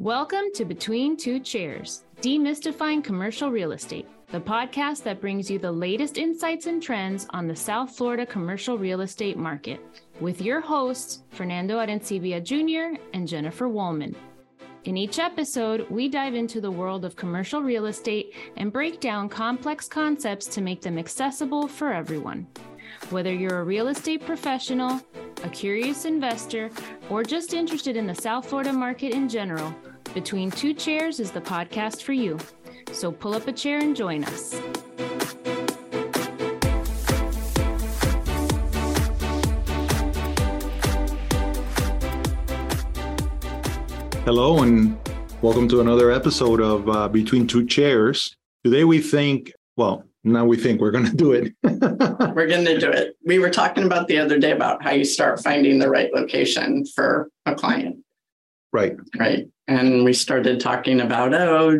Welcome to Between Two Chairs, Demystifying Commercial Real Estate, the podcast that brings you the latest insights and trends on the South Florida commercial real estate market, with your hosts, Fernando Arencibia Jr. and Jennifer Woolman. In each episode, we dive into the world of commercial real estate and break down complex concepts to make them accessible for everyone. Whether you're a real estate professional, a curious investor, or just interested in the South Florida market in general, Between Two Chairs is the podcast for you. So pull up a chair and join us. Hello, and welcome to another episode of uh, Between Two Chairs. Today, we think, well, now we think we're going to do it. we're going to do it. We were talking about the other day about how you start finding the right location for a client. Right. Right. And we started talking about, oh,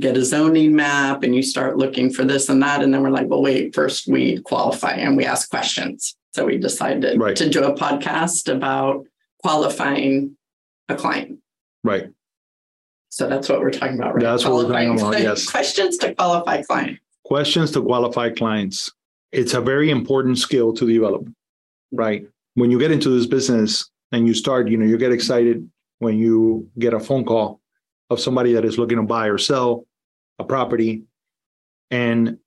get a zoning map and you start looking for this and that. And then we're like, well, wait, first we qualify and we ask questions. So we decided Right. to do a podcast about qualifying a client. Right. So that's what we're talking about, right? That's what we're talking about, yes. Questions to qualify client. Questions to qualify clients. It's a very important skill to develop, right? When you get into this business and you start, you know, you get excited when you get a phone call of somebody that is looking to buy or sell a property. And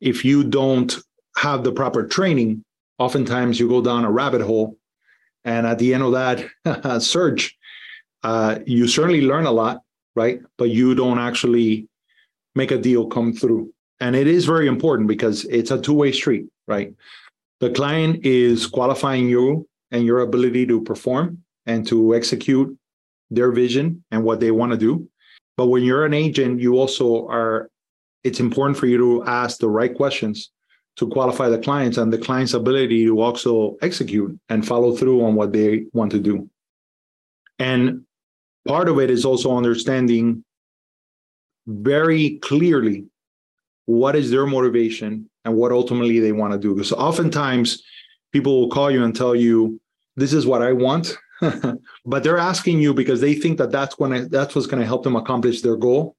if you don't have the proper training, oftentimes you go down a rabbit hole. And at the end of that search, uh, you certainly learn a lot, right? But you don't actually make a deal come through. And it is very important because it's a two way street, right? The client is qualifying you and your ability to perform and to execute their vision and what they want to do. But when you're an agent, you also are, it's important for you to ask the right questions to qualify the clients and the client's ability to also execute and follow through on what they want to do. And part of it is also understanding very clearly what is their motivation and what ultimately they want to do. Because oftentimes people will call you and tell you, this is what I want. but they're asking you because they think that that's going to that's what's going to help them accomplish their goal.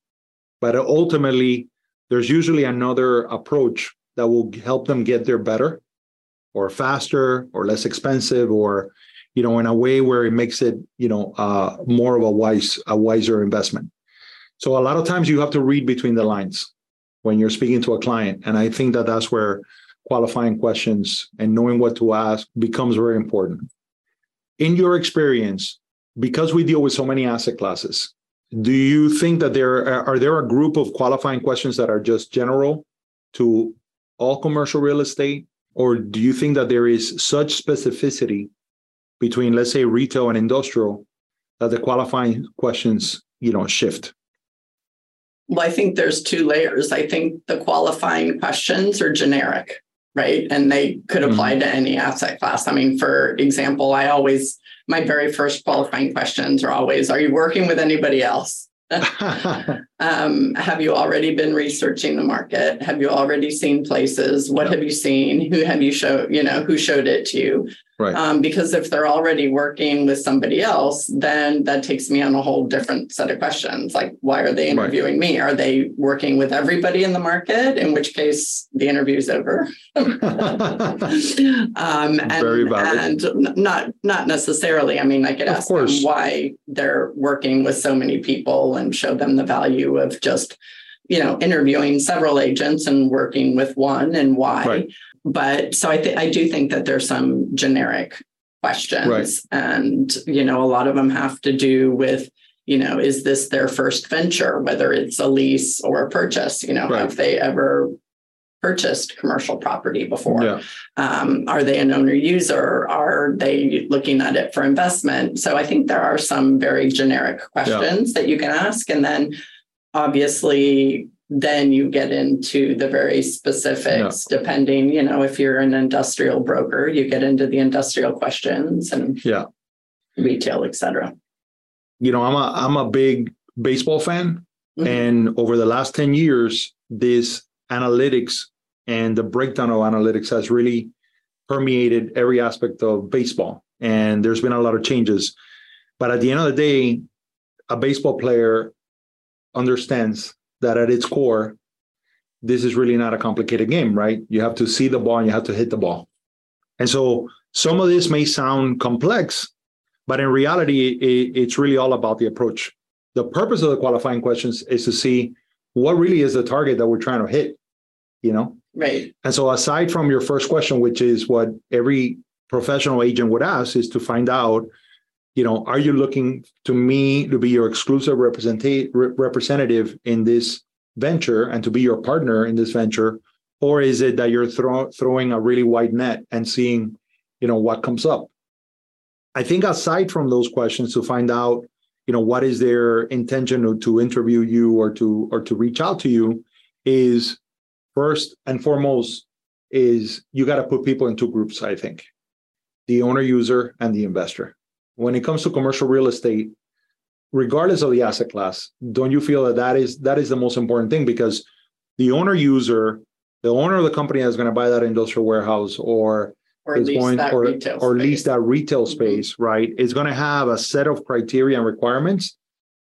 But ultimately, there's usually another approach that will help them get there better or faster or less expensive or you know in a way where it makes it you know uh, more of a wise a wiser investment. So a lot of times you have to read between the lines when you're speaking to a client. And i think that that's where qualifying questions and knowing what to ask becomes very important in your experience because we deal with so many asset classes do you think that there uh, are there a group of qualifying questions that are just general to all commercial real estate? Or do you think that there is such specificity between let's say retail and industrial that the qualifying questions you know shift? Well, I think there's two layers. I think the qualifying questions are generic, right? And they could apply to any asset class. I mean, for example, I always, my very first qualifying questions are always, are you working with anybody else? Um, have you already been researching the market? Have you already seen places? What Yeah. have you seen? Who have you showed, you know, who showed it to you? Right Um, because if they're already working with somebody else, then that takes me on a whole different set of questions. Like, why are they Right. interviewing me? Are they working with everybody in the market? In which case, the interview's over. um, and, Very valid. and not not necessarily. I mean, I could ask them why they're working with so many people and show them the value of just you know interviewing several agents and working with one and why Right. But so I think I do think that there's some generic questions, Right. and you know, a lot of them have to do with you know, is this their first venture, whether it's a lease or a purchase? You know, Right. have they ever purchased commercial property before? yeah Um, are they an owner user? Are they looking at it for investment? So I think there are some very generic questions that you can ask. And then obviously, then you get into the very specifics, depending, you know, if you're an industrial broker, you get into the industrial questions and yeah retail, et cetera. you know i'm a i'm a big baseball fan Mhm. and over the last 10 years this analytics and the breakdown of analytics has really permeated every aspect of baseball and there's been a lot of changes but at the end of the day a baseball player understands that at its core, this is really not a complicated game, right? You have to see the ball and you have to hit the ball. And so some of this may sound complex, but in reality, it, it's really all about the approach. The purpose of the qualifying questions is to see what really is the target that we're trying to hit, you know? Right. And so aside from your first question, which is what every professional agent would ask, is to find out, you know, are you looking to me to be your exclusive representative in this venture and to be your partner in this venture? Or is it that you're throw, throwing a really wide net and seeing, you know, what comes up? I think aside from those questions to find out, you know, what is their intention to, to interview you or to or to reach out to you is first and foremost is you got to put people in two groups, I think. The owner user and the investor. When it comes to commercial real estate, regardless of the asset class, don't you feel that that is that is the most important thing because the owner user, the owner of the company that's going to buy that industrial warehouse or or is going or, or lease that retail mm-hmm. space, mm-hmm. right? Is going to have a set of criteria and requirements,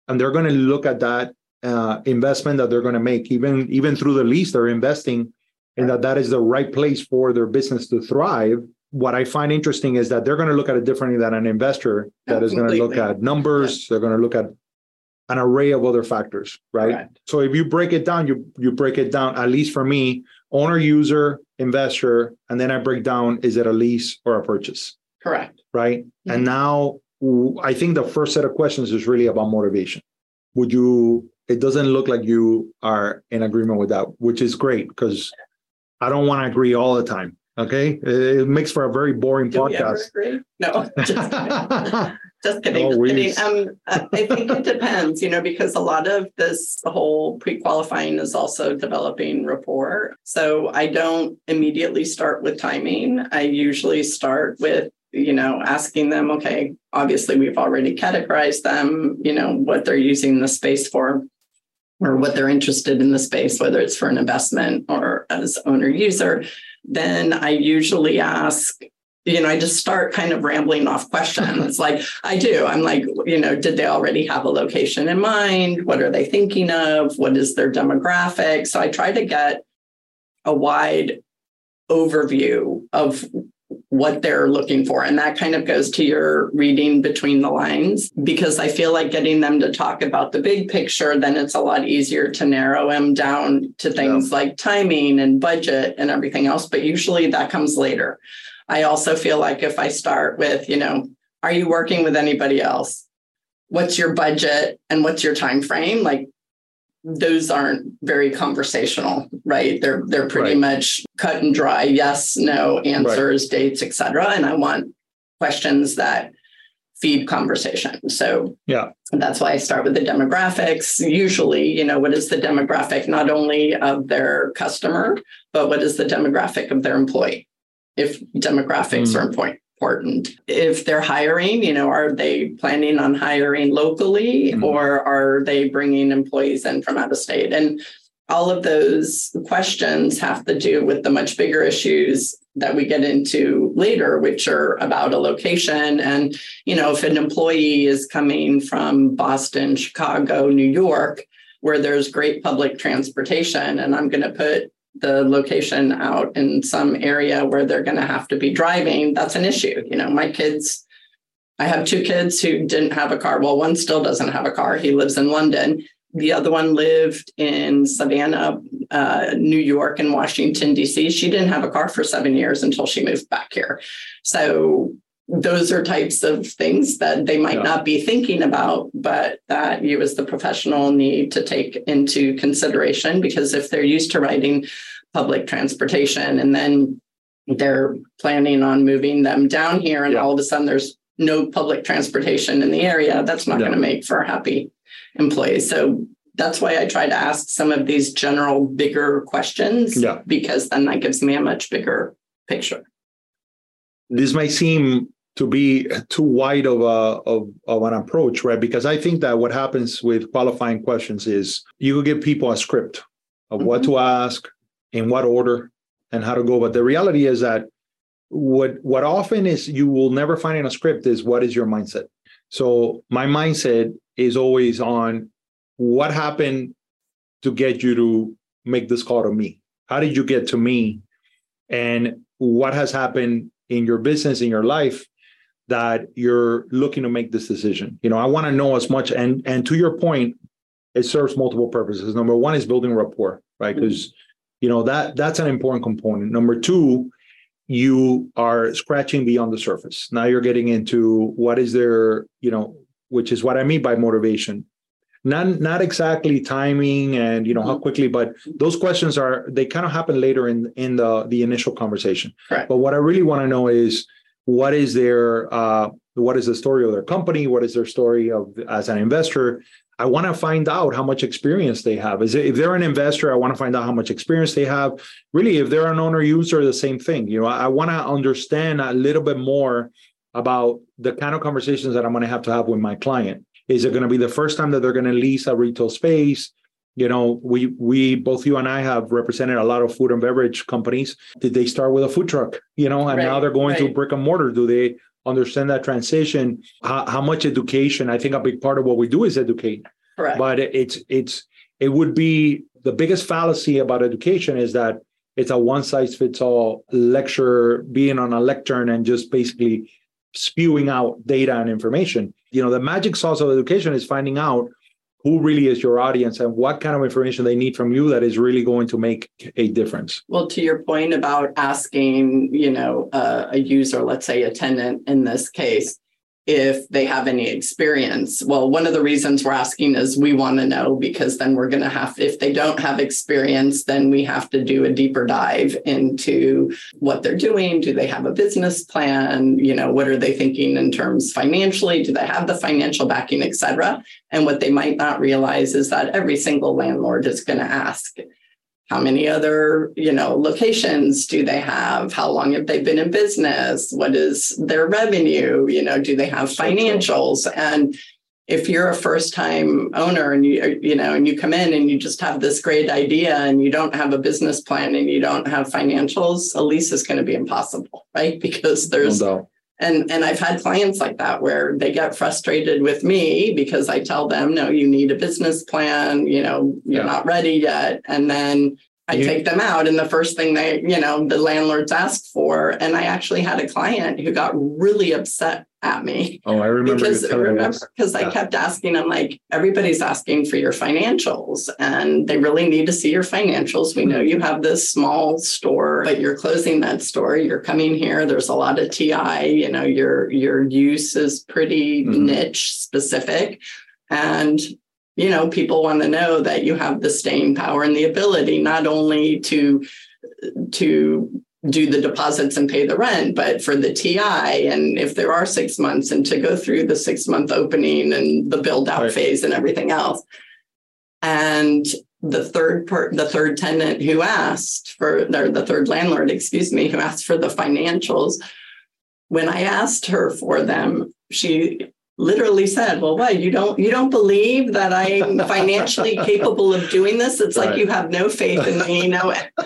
and they're going to look at that uh, investment that they're going to make, even even through the lease, they're investing, and that that is the right place for their business to thrive. What I find interesting is that they're going to look at it differently than an investor that is going to look at numbers. Yeah. They're going to look at an array of other factors, right? Correct. So if you break it down, you you break it down. At least for me, owner, user, investor, and then I break down: is it a lease or a purchase? Correct. Right. Mm-hmm. And now I think the first set of questions is really about motivation. Would you it doesn't look like you are in agreement with that, which is great because I don't want to agree all the time. Okay, it makes for a very boring Do podcast. No, just kidding. just kidding. Just kidding. Um, I think it depends, you know, because a lot of this whole pre-qualifying is also developing rapport. So I don't immediately start with timing. I usually start with you know, asking them, okay, obviously we've already categorized them, you know, what they're using the space for or what they're interested in the space, whether it's for an investment or as owner user, then I usually ask, you know, I just start kind of rambling off questions like I do. I'm like, you know, did they already have a location in mind? What are they thinking of? What is their demographic? So I try to get a wide overview of what they're looking for. And that kind of goes to your reading between the lines, because I feel like getting them to talk about the big picture, then it's a lot easier to narrow them down to things yeah. like timing and budget and everything else. But usually that comes later. I also feel like if I start with, you know, are you working with anybody else? What's your budget and what's your time frame? Like those aren't very conversational, right? They're they're pretty right. much cut and dry, yes, no answers, right. dates, etc. And I want questions that feed conversation. So yeah, that's why I start with the demographics. Usually, you know, what is the demographic not only of their customer, but what is the demographic of their employee? If demographics mm. are important important. If they're hiring, you know, are they planning on hiring locally mm-hmm. or are they bringing employees in from out of state? And all of those questions have to do with the much bigger issues that we get into later which are about a location and you know if an employee is coming from boston chicago new york where there's great public transportation and i'm going to put the location out in some area where they're going to have to be driving, that's an issue. You know, my kids, I have two kids who didn't have a car. Well, one still doesn't have a car. He lives in London. The other one lived in Savannah, uh, New York, and Washington, D.C. She didn't have a car for seven years until she moved back here. So those are types of things that they might yeah. not be thinking about, but that you as the professional need to take into consideration because if they're used to riding public transportation and then they're planning on moving them down here and yeah. all of a sudden there's no public transportation in the area, that's not going to make for happy employees. So that's why I try to ask some of these general bigger questions yeah. because then that gives me a much bigger picture. This might seem to be too wide of a of, of an approach, right? Because I think that what happens with qualifying questions is you give people a script of mm-hmm. what to ask, in what order, and how to go. But the reality is that what what often is you will never find in a script is what is your mindset. So my mindset is always on what happened to get you to make this call to me? How did you get to me? And what has happened in your business, in your life that you're looking to make this decision? You know, I want to know as much. And and to your point, it serves multiple purposes. Number one is building rapport, right? Because mm-hmm. you know that that's an important component. Number two, you are scratching beyond the surface. Now you're getting into what is there, you know, which is what I mean by motivation. Not not exactly timing and you know how mm-hmm. quickly, but those questions are they kind of happen later in in the the initial conversation. Right. But what I really want to know is what is their uh, what is the story of their company? What is their story of as an investor? I want to find out how much experience they have. Is it, if they're an investor, I want to find out how much experience they have. Really, if they're an owner user, the same thing. You know, I, I want to understand a little bit more about the kind of conversations that I'm going to have to have with my client. Is it going to be the first time that they're going to lease a retail space? You know, we we both you and I have represented a lot of food and beverage companies. Did they start with a food truck? You know, and right, now they're going right. to brick and mortar. Do they understand that transition how, how, much education i think a big part of what we do is educate Correct. but it's it's it would be the biggest fallacy about education is that it's a one size fits all lecture being on a lectern and just basically spewing out data and information you know the magic sauce of education is finding out who really is your audience and what kind of information they need from you that is really going to make a difference. Well to your point about asking you know uh, a user let's say a tenant in this case if they have any experience. Well, one of the reasons we're asking is we want to know because then we're going to have, if they don't have experience, then we have to do a deeper dive into what they're doing. Do they have a business plan? You know, what are they thinking in terms financially? Do they have the financial backing, et cetera? And what they might not realize is that every single landlord is going to ask, how many other you know locations do they have? How long have they been in business? What is their revenue? You know do they have financials? And if you're a first time owner and you you know and you come in and you just have this great idea and you don't have a business plan and you don't have financials a lease is going to be impossible right? Because there's no and and i've had clients like that where they get frustrated with me because i tell them no you need a business plan you know you're yeah. not ready yet and then I yeah. take them out and the first thing they, you know, the landlords ask for. And I actually had a client who got really upset at me. Oh, I remember. Because yeah. I kept asking, I'm like, everybody's asking for your financials and they really need to see your financials. We know you have this small store, but you're closing that store. You're coming here. There's a lot of TI, you know, your your use is pretty mm-hmm. niche specific. And you know people want to know that you have the staying power and the ability not only to to do the deposits and pay the rent but for the ti and if there are six months and to go through the six month opening and the build out right. phase and everything else and the third part the third tenant who asked for or the third landlord excuse me who asked for the financials when i asked her for them she literally said, "Well, what you don't you don't believe that I'm financially capable of doing this? It's right. like you have no faith in me, you know."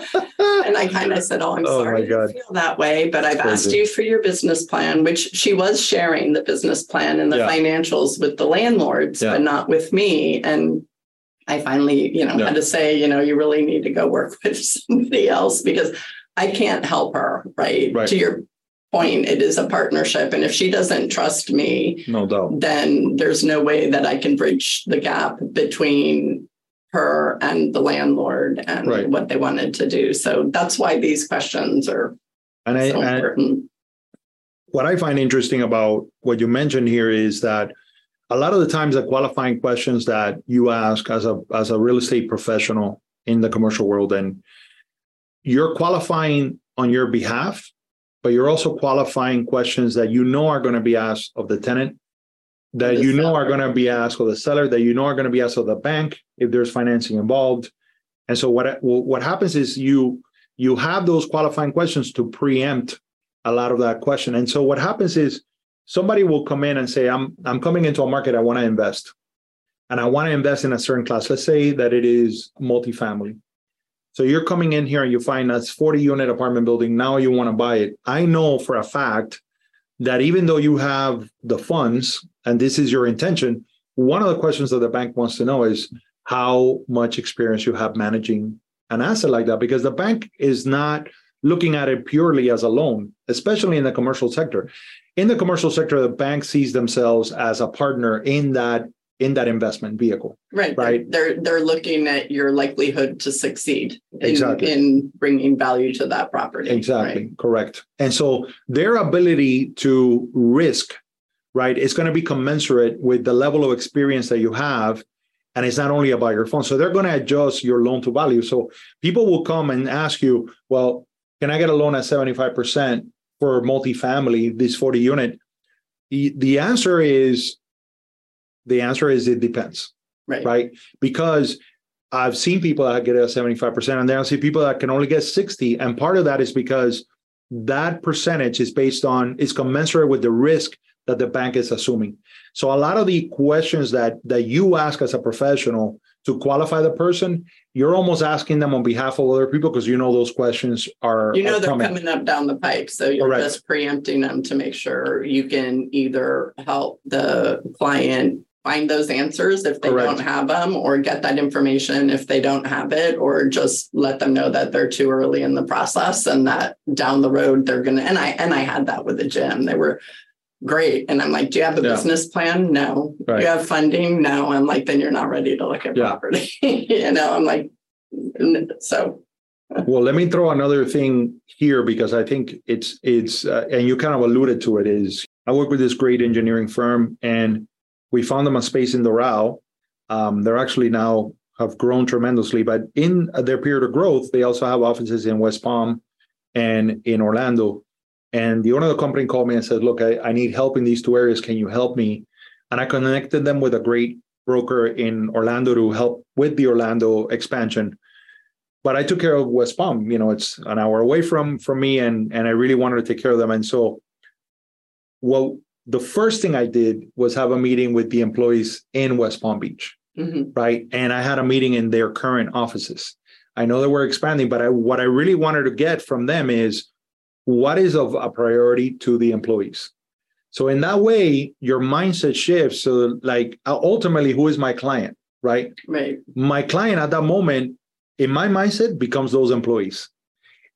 and I kind of said, "Oh, I'm oh sorry to feel that way, but I've asked you for your business plan, which she was sharing the business plan and the yeah. financials with the landlords, yeah. but not with me." And I finally, you know, yeah. had to say, you know, you really need to go work with somebody else because I can't help her, right? right. To your point, it is a partnership. And if she doesn't trust me, no doubt, then there's no way that I can bridge the gap between her and the landlord and right. what they wanted to do. So that's why these questions are and I, so important. what I find interesting about what you mentioned here is that a lot of the times the qualifying questions that you ask as a as a real estate professional in the commercial world and you're qualifying on your behalf but you're also qualifying questions that you know are going to be asked of the tenant, that the you know are going to be asked of the seller, that you know are going to be asked of the bank if there's financing involved. And so what what happens is you you have those qualifying questions to preempt a lot of that question. And so what happens is somebody will come in and say, I'm I'm coming into a market, I want to invest. And I want to invest in a certain class. Let's say that it is multifamily. So you're coming in here and you find us 40 unit apartment building. Now you want to buy it. I know for a fact that even though you have the funds and this is your intention, one of the questions that the bank wants to know is how much experience you have managing an asset like that, because the bank is not looking at it purely as a loan, especially in the commercial sector. In the commercial sector, the bank sees themselves as a partner in that in that investment vehicle. Right. Right. They're they're looking at your likelihood to succeed in, Exactly. in bringing value to that property. Exactly, right? correct. And so their ability to risk, right, is going to be commensurate with the level of experience that you have. And it's not only about your phone. So they're going to adjust your loan to value. So people will come and ask you, well, can I get a loan at 75% for multifamily, this 40 unit? The, the answer is the answer is it depends Right. right? Because I've seen people that get a 75%, and then I see people that can only get 60. And part of that is because that percentage is based on is commensurate with the risk that the bank is assuming. So a lot of the questions that that you ask as a professional to qualify the person, you're almost asking them on behalf of other people because you know those questions are You know are they're coming. coming up down the pipe, so you're Correct. just preempting them to make sure you can either help the client find those answers if they Correct. don't have them, or get that information if they don't have it, or just let them know that they're too early in the process and that down the road they're gonna. And I and I had that with the gym. They were great, and I'm like, "Do you have a Yeah. business plan? No. Right. you have funding? No." I'm like, "Then you're not ready to look at Yeah. property." you know, I'm like, so Well, let me throw another thing here because I think it's it's uh, and you kind of alluded to it is I work with this great engineering firm and we found them a space in Doral. Um, they're actually now have grown tremendously, but in their period of growth, they also have offices in West Palm and in Orlando. And the owner of the company called me and said, "Look, I, I need help in these two areas. Can you help me?" And I connected them with a great broker in Orlando to help with the Orlando expansion but I took care of West Palm. You know, it's an hour away from from me, and and I really wanted to take care of them. And so, well, the first thing I did was have a meeting with the employees in West Palm Beach, mhm, right? And I had a meeting in their current offices. I know that we're expanding, but I, what I really wanted to get from them is what is of a priority to the employees. So in that way, your mindset shifts. So like ultimately, who is my client, right? right. my client at that moment in my mindset becomes those employees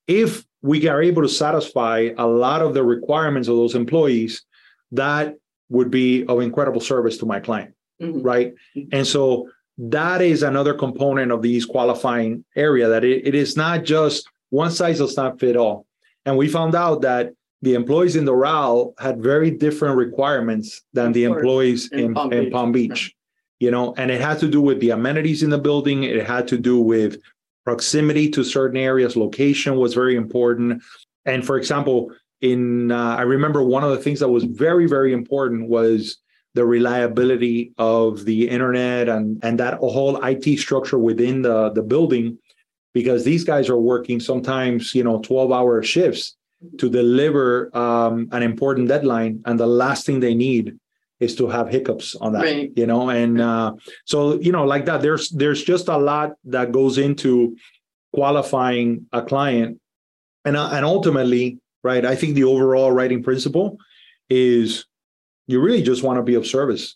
if we are able to satisfy a lot of the requirements of those employees that would be of incredible service to my client mhm. right? And so that is another component of these qualifying area that it, it is not just one size does not fit all. And we found out that the employees in Doral had very different requirements than the employees In in, Palm in Beach, Palm Beach you know? And it had to do with the amenities in the building. It had to do with proximity to certain areas. Location was very important. And for example in uh, i remember one of the things that was very very important was the reliability of the internet and and that whole it structure within the the building because these guys are working sometimes you know 12 hour shifts to deliver um, an important deadline and the last thing they need is to have hiccups on that Right. you know? And uh, so you know like that there's there's just a lot that goes into qualifying a client. And uh, and ultimately right i think the overall writing principle is you really just want to be of service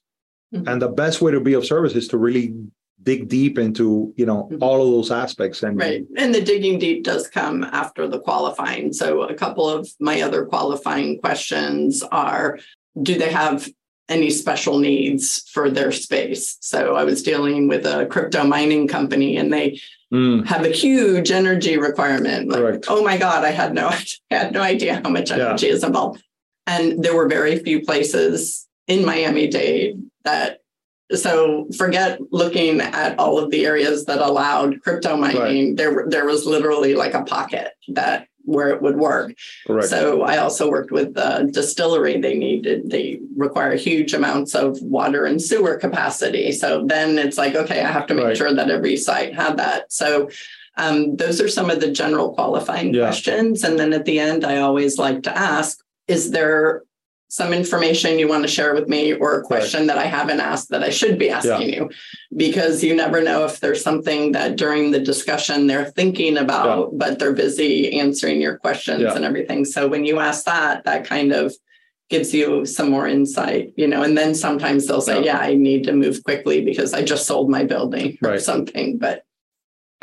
Mhm. and the best way to be of service is to really dig deep into you know Mhm. all of those aspects and Right. And the digging deep does come after the qualifying. So a couple of my other qualifying questions are do they have any special needs for their space? So I was dealing with a crypto mining company and they Mm, have a huge energy requirement. Like, Correct. oh my God, I had no I had no idea how much Yeah. energy is involved. And there were very few places in Miami-Dade that so forget looking at all of the areas that allowed crypto mining. There there was literally like a pocket that where it would work. correct So I also worked with the distillery. They needed, they require huge amounts of water and sewer capacity. So then it's like, okay, I have to make Right. sure that every site had that. So um, those are some of the general qualifying Yeah. questions. And then at the end, I always like to ask, is there some information you want to share with me or a question that I haven't asked that I should be asking you? Because you never know if there's something that during the discussion they're thinking about, but they're busy answering your questions Yeah. and everything. So when you ask that, that kind of gives you some more insight, you know, and then sometimes they'll say, yeah, I need to move quickly because I just sold my building or Right. something. But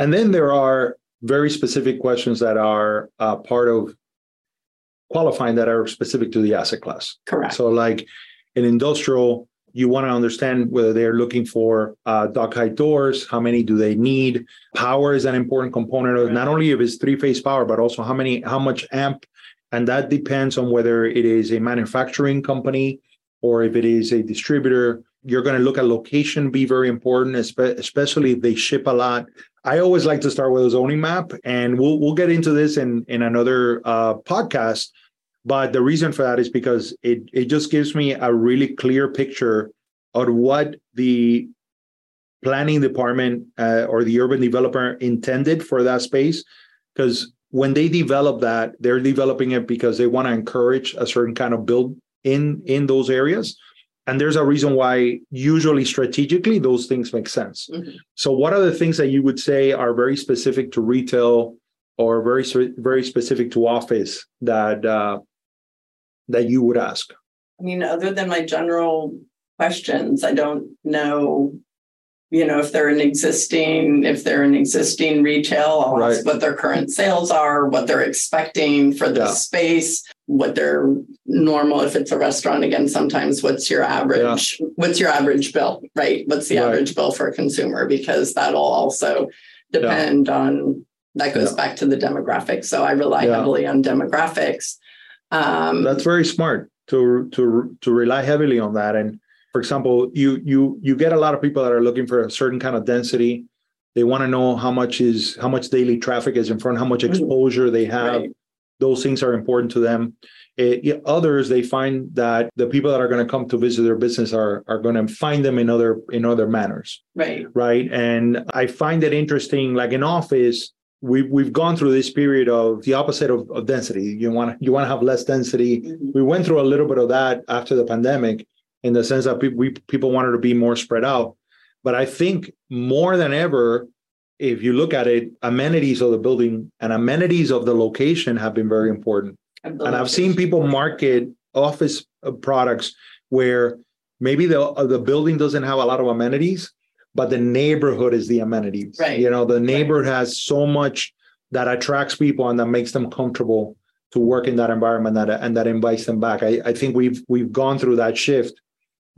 And then there are very specific questions that are uh, part of qualifying that are specific to the asset class. correct. So, like in industrial, you want to understand whether they're looking for uh, dock height doors, how many do they need? Power is an important component of not only if it's three phase power, but also how many, how much amp, and that depends on whether it is a manufacturing company or if it is a distributor. You're going to look at location, be very important, especially if they ship a lot. I always like to start with a zoning map, and we'll we'll get into this in in another uh, podcast. But the reason for that is because it it just gives me a really clear picture of what the planning department uh, or the urban developer intended for that space. Because when they develop that, they're developing it because they want to encourage a certain kind of build in in those areas. And there's a reason why usually strategically those things make sense. Mhm. So what are the things that you would say are very specific to retail or very very specific to office that uh, that you would ask? I mean, other than my general questions, I don't know, you know, if they're an existing, if they're an existing retail, I'll ask what their current sales are, what they're expecting for the Yeah. space, what their normal, if it's a restaurant, again, sometimes what's your average, what's your average bill, right? What's the Right. average bill for a consumer? Because that'll also depend on, that goes Yeah. back to the demographics. So I rely Yeah. heavily on demographics. Um, That's very smart to to to rely heavily on that. And for example, you you you get a lot of people that are looking for a certain kind of density. They want to know how much is how much daily traffic is in front, how much Mhm. exposure they have. Right. Those things are important to them. Eh, yeah, others they find that the people that are going to come to visit their business are are going to find them in other in other manners right. right? And I find it interesting. Like in office, we've we've gone through this period of the opposite of, of density. You want you want to have less density. Mhm. We went through a little bit of that after the pandemic, in the sense that pe- we people wanted to be more spread out. But I think more than ever, if you look at it, amenities of the building and amenities of the location have been very important. And I've seen people market office uh, products where maybe the uh, the building doesn't have a lot of amenities, but the neighborhood is the amenities. Right. You know, the neighborhood has so much that attracts people and that makes them comfortable to work in that environment that and that invites them back. I, I think we've we've gone through that shift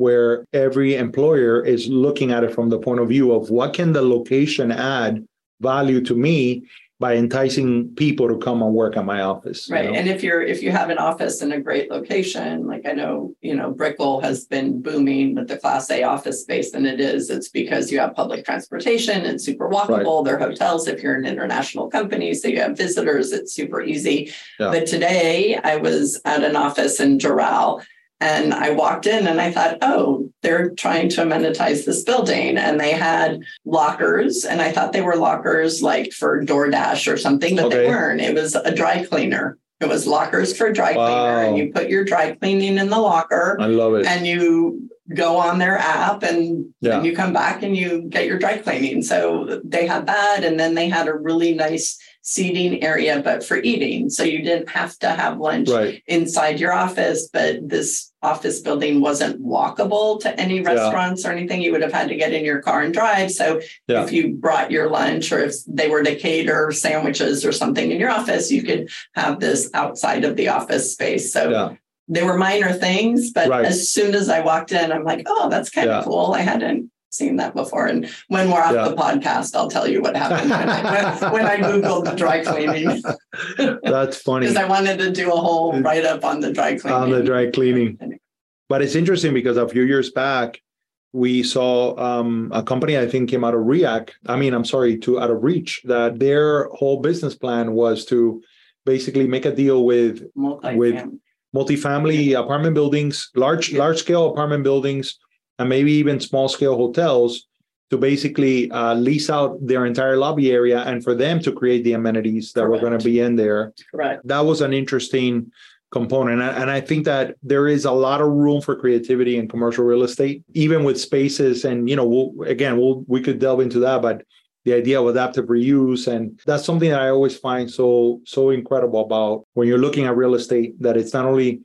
where every employer is looking at it from the point of view of what can the location add value to me by enticing people to come and work at my office. you Right. know? And if you're if you have an office in a great location, like I know, you know, Brickell has been booming with the class A office space and it is, it's because you have public transportation, it's super walkable. There are hotels if you're an international company, so you have visitors, it's super easy. Yeah. But today I was at an office in Doral and I walked in and I thought, oh, they're trying to amenitize this building. And they had lockers, and I thought they were lockers like for DoorDash or something, but they weren't. It was a dry cleaner. It was lockers for dry cleaner. And you put your dry cleaning in the locker I love it. and you go on their app and Yeah. then you come back and you get your dry cleaning. So they had that. And then they had a really nice seating area, but for eating. So you didn't have to have lunch right. inside your office, but this office building wasn't walkable to any restaurants or anything. You would have had to get in your car and drive. So Yeah. if you brought your lunch or if they were to cater sandwiches or something in your office, you could have this outside of the office space. So Yeah. they were minor things, but Right. as soon as I walked in, I'm like, oh, that's kind Yeah. of cool. I hadn't seen that before. And when we're off Yeah. the podcast, I'll tell you what happened when I, when I Googled the dry cleaning. That's funny. Because I wanted to do a whole write up on the dry cleaning. On the dry cleaning. But it's interesting because a few years back, we saw um, a company I think came out of React. I mean, I'm sorry, to out of Reach that their whole business plan was to basically make a deal with Multifamily. multifamily apartment buildings, large large scale apartment buildings, and maybe even small scale hotels to basically uh, lease out their entire lobby area and for them to create the amenities that were going to be in there. Correct. That was an interesting component, and I- and I think that there is a lot of room for creativity in commercial real estate, even with spaces. And you know, we'll, again, we'll we could delve into that, but the idea of adaptive reuse and that's something that i always find so so incredible about when you're looking at real estate that it's not only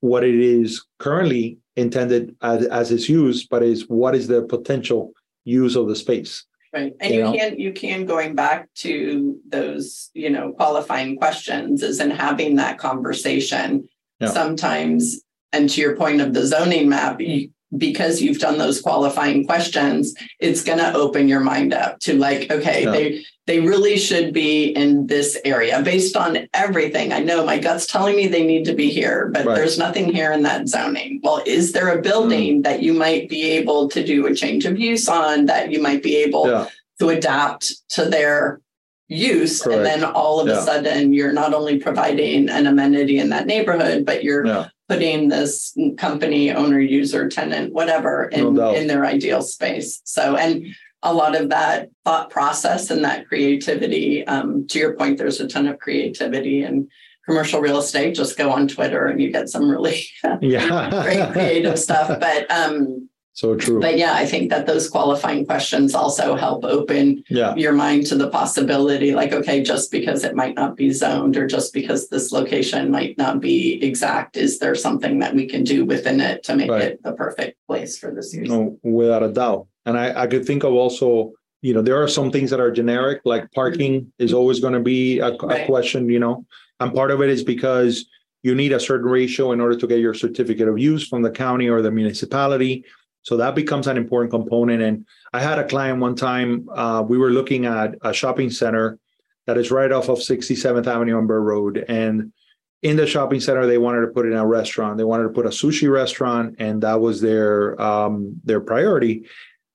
what it is currently intended as, as it's used, but is what is the potential use of the space. Right. And you, you know? can you can going back to those, you know, qualifying questions is in having that conversation. Yeah. Sometimes, and to your point of the zoning map, you, because you've done those qualifying questions, it's going to open your mind up to like, okay, yeah. they they really should be in this area based on everything. I know my gut's telling me they need to be here, but right. there's nothing here in that zoning. Well, is there a building mm. that you might be able to do a change of use on that you might be able yeah. to adapt to their use? Correct. And then all of yeah. a sudden, you're not only providing an amenity in that neighborhood, but you're yeah. Putting this company, owner, user, tenant, whatever in, no in their ideal space. So, and a lot of that thought process and that creativity. Um, to your point, there's a ton of creativity and commercial real estate. Just go on Twitter and you get some really yeah. great creative stuff. But um, so true. But yeah, I think that those qualifying questions also help open yeah. your mind to the possibility like, okay, just because it might not be zoned or just because this location might not be exact, is there something that we can do within it to make right. it the perfect place for this use? No, without a doubt. And I, I could think of also, you know, there are some things that are generic, like mm-hmm. parking is always going to be a, right. a question, you know, and part of it is because you need a certain ratio in order to get your certificate of use from the county or the municipality so that becomes an important component. And I had a client one time, uh, we were looking at a shopping center that is right off of 67th Avenue on Bird Road. And in the shopping center, they wanted to put in a restaurant. They wanted to put a sushi restaurant, and that was their um, their priority.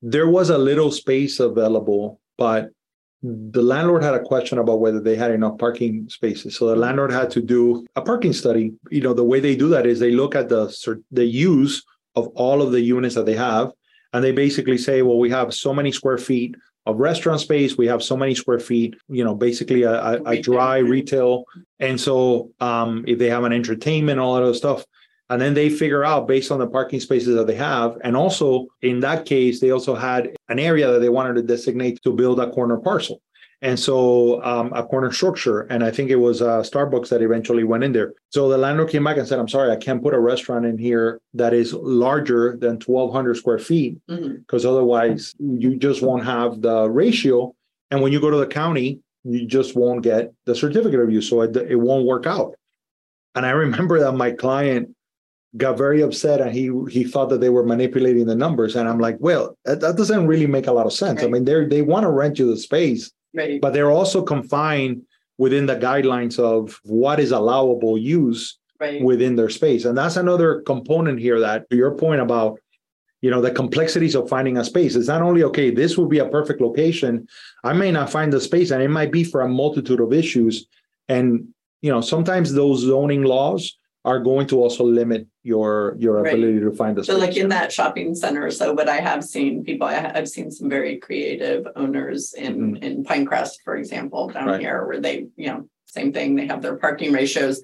There was a little space available, but the landlord had a question about whether they had enough parking spaces. So the landlord had to do a parking study. You know, the way they do that is they look at the the use of all of the units that they have. And they basically say, well, we have so many square feet of restaurant space. We have so many square feet, you know, basically a, a, a dry retail. And so um, if they have an entertainment, all of those stuff, and then they figure out based on the parking spaces that they have. And also in that case, they also had an area that they wanted to designate to build a corner parcel. And so um, a corner structure, and I think it was uh, Starbucks that eventually went in there. So the landlord came back and said, "I'm sorry, I can't put a restaurant in here that is larger than 1,200 square feet, because mm-hmm. otherwise you just won't have the ratio. And when you go to the county, you just won't get the certificate of use, so it, it won't work out." And I remember that my client got very upset and he he thought that they were manipulating the numbers and i'm like well that, that doesn't really make a lot of sense right. i mean they they want to rent you the space Right. But they're also confined within the guidelines of what is allowable use right. within their space. And that's another component here that to your point about you know the complexities of finding a space it's not only okay this would be a perfect location i may not find the space and it might be for a multitude of issues and you know sometimes those zoning laws are going to also limit your your right. ability to find the so like in that shopping center so what i have seen people I have seen some very creative owners in mm-hmm. in pinecrest for example down right. here where they you know same thing they have their parking ratios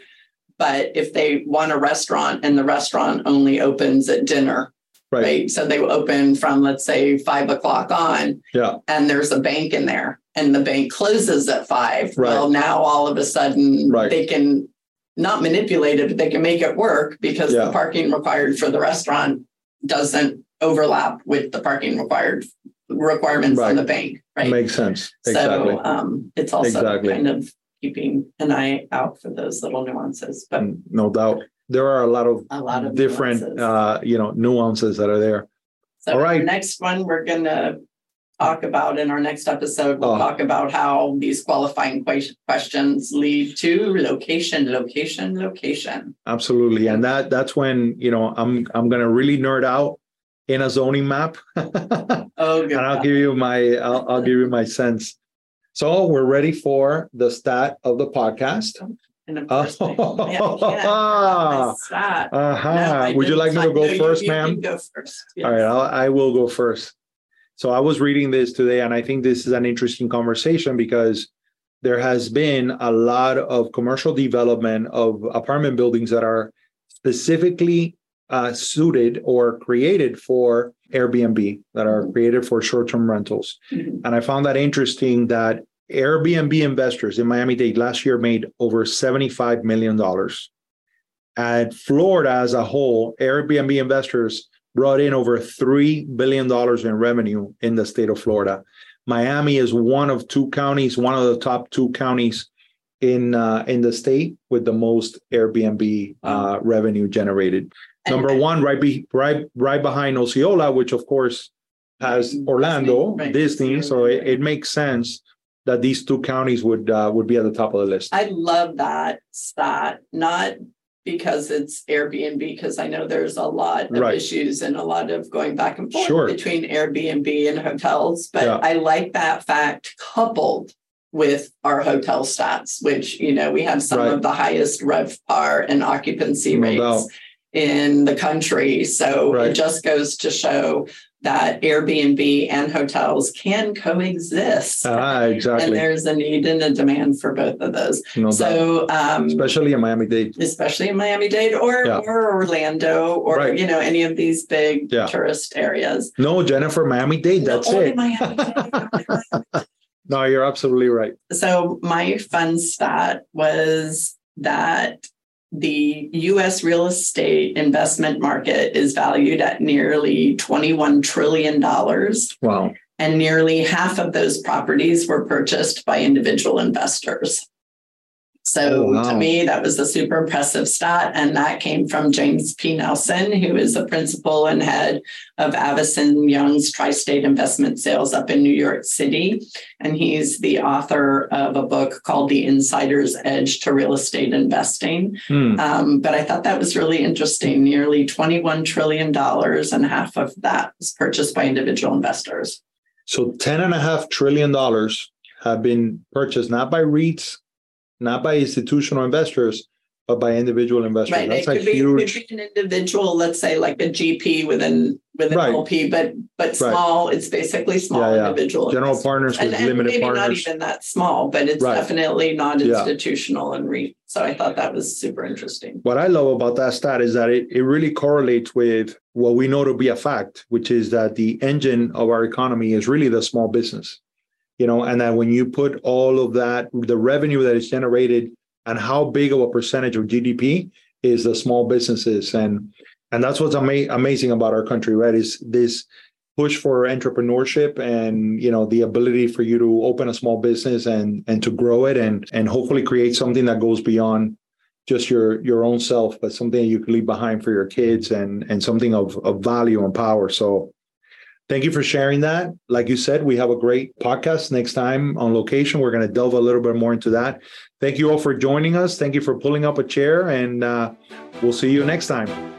but if they want a restaurant and the restaurant only opens at dinner right, right? so they will open from let's say five o'clock on yeah and there's a bank in there and the bank closes at five well now all of a sudden right. they can not manipulate it, but they can make it work because yeah. the parking required for the restaurant doesn't overlap with the parking required requirements right. on the bank. Right. Makes sense. Exactly. So um, it's also exactly. kind of keeping an eye out for those little nuances. But mm, no doubt. There are a lot of a lot of different uh, you know nuances that are there. So All right. next one we're gonna talk about in our next episode. We'll oh. talk about how these qualifying questions lead to location, location, location. Absolutely, and that that's when you know I'm I'm gonna really nerd out in a zoning map. oh, good. and I'll give you my I'll, I'll give you my sense. So we're ready for the stat of the podcast. And oh. yeah, yeah, uh-huh. No, Would you like me to go first, you, you ma'am? Go first. Yes. All right, I'll, I will go first. So I was reading this today, and I think this is an interesting conversation because there has been a lot of commercial development of apartment buildings that are specifically uh, suited or created for Airbnb, that are mm-hmm. created for short term rentals. Mm-hmm. And I found that interesting that Airbnb investors in Miami Dade last year made over $75 million. And Florida as a whole, Airbnb investors brought in over $3 billion in revenue in the state of Florida. Miami is one of two counties, one of the top two counties in uh, in the state with the most Airbnb uh, revenue generated. Number one, right, be, right, right behind Osceola, which of course has Orlando, Disney, right. Disney so it, it, makes sense that these two counties would uh, would be at the top of the list. I love that stat, not because it's Airbnb, because I know there's a lot of right. issues and a lot of going back and forth sure. between Airbnb and hotels. But yeah. I like that fact coupled with our hotel stats, which, you know, we have some right. of the highest RevPAR and occupancy no rates doubt. In the country. So right. it just goes to show that Airbnb and hotels can coexist. Ah, exactly. And there's a need and a demand for both of those. No so, um, especially in Miami Dade, especially in Miami Dade or, yeah. or Orlando or, right. you know, any of these big yeah. tourist areas. No, Jennifer, Miami Dade, that's no, it. no, you're absolutely right. So my fun stat was that the US real estate investment market is valued at nearly $21 trillion. Wow. And nearly half of those properties were purchased by individual investors. So oh, wow. to me, that was a super impressive stat. And that came from James P. Nelson, who is the principal and head of Avison Young's Tri State Investment Sales up in New York City. And he's the author of a book called The Insider's Edge to Real Estate Investing. Hmm. Um, but I thought that was really interesting. Nearly $21 trillion, and half of that was purchased by individual investors. So $10.5 trillion have been purchased not by REITs not by institutional investors, but by individual investors. Right. That's it could, be, huge... could be an individual, let's say like a GP within within right. LP, but but small. Right. It's basically small yeah, yeah. individual. General investors. partners with and, limited maybe partners. not even that small, but it's right. definitely not institutional yeah. and REIT. So I thought that was super interesting. What I love about that stat is that it, it really correlates with what we know to be a fact, which is that the engine of our economy is really the small business you know, and that when you put all of that, the revenue that is generated and how big of a percentage of GDP is the small businesses. And and that's what's ama- amazing about our country, right? Is this push for entrepreneurship and you know the ability for you to open a small business and and to grow it and and hopefully create something that goes beyond just your your own self but something that you can leave behind for your kids and and something of, of value and power so Thank you for sharing that. Like you said, we have a great podcast next time on location. We're going to delve a little bit more into that. Thank you all for joining us. Thank you for pulling up a chair, and uh, we'll see you next time.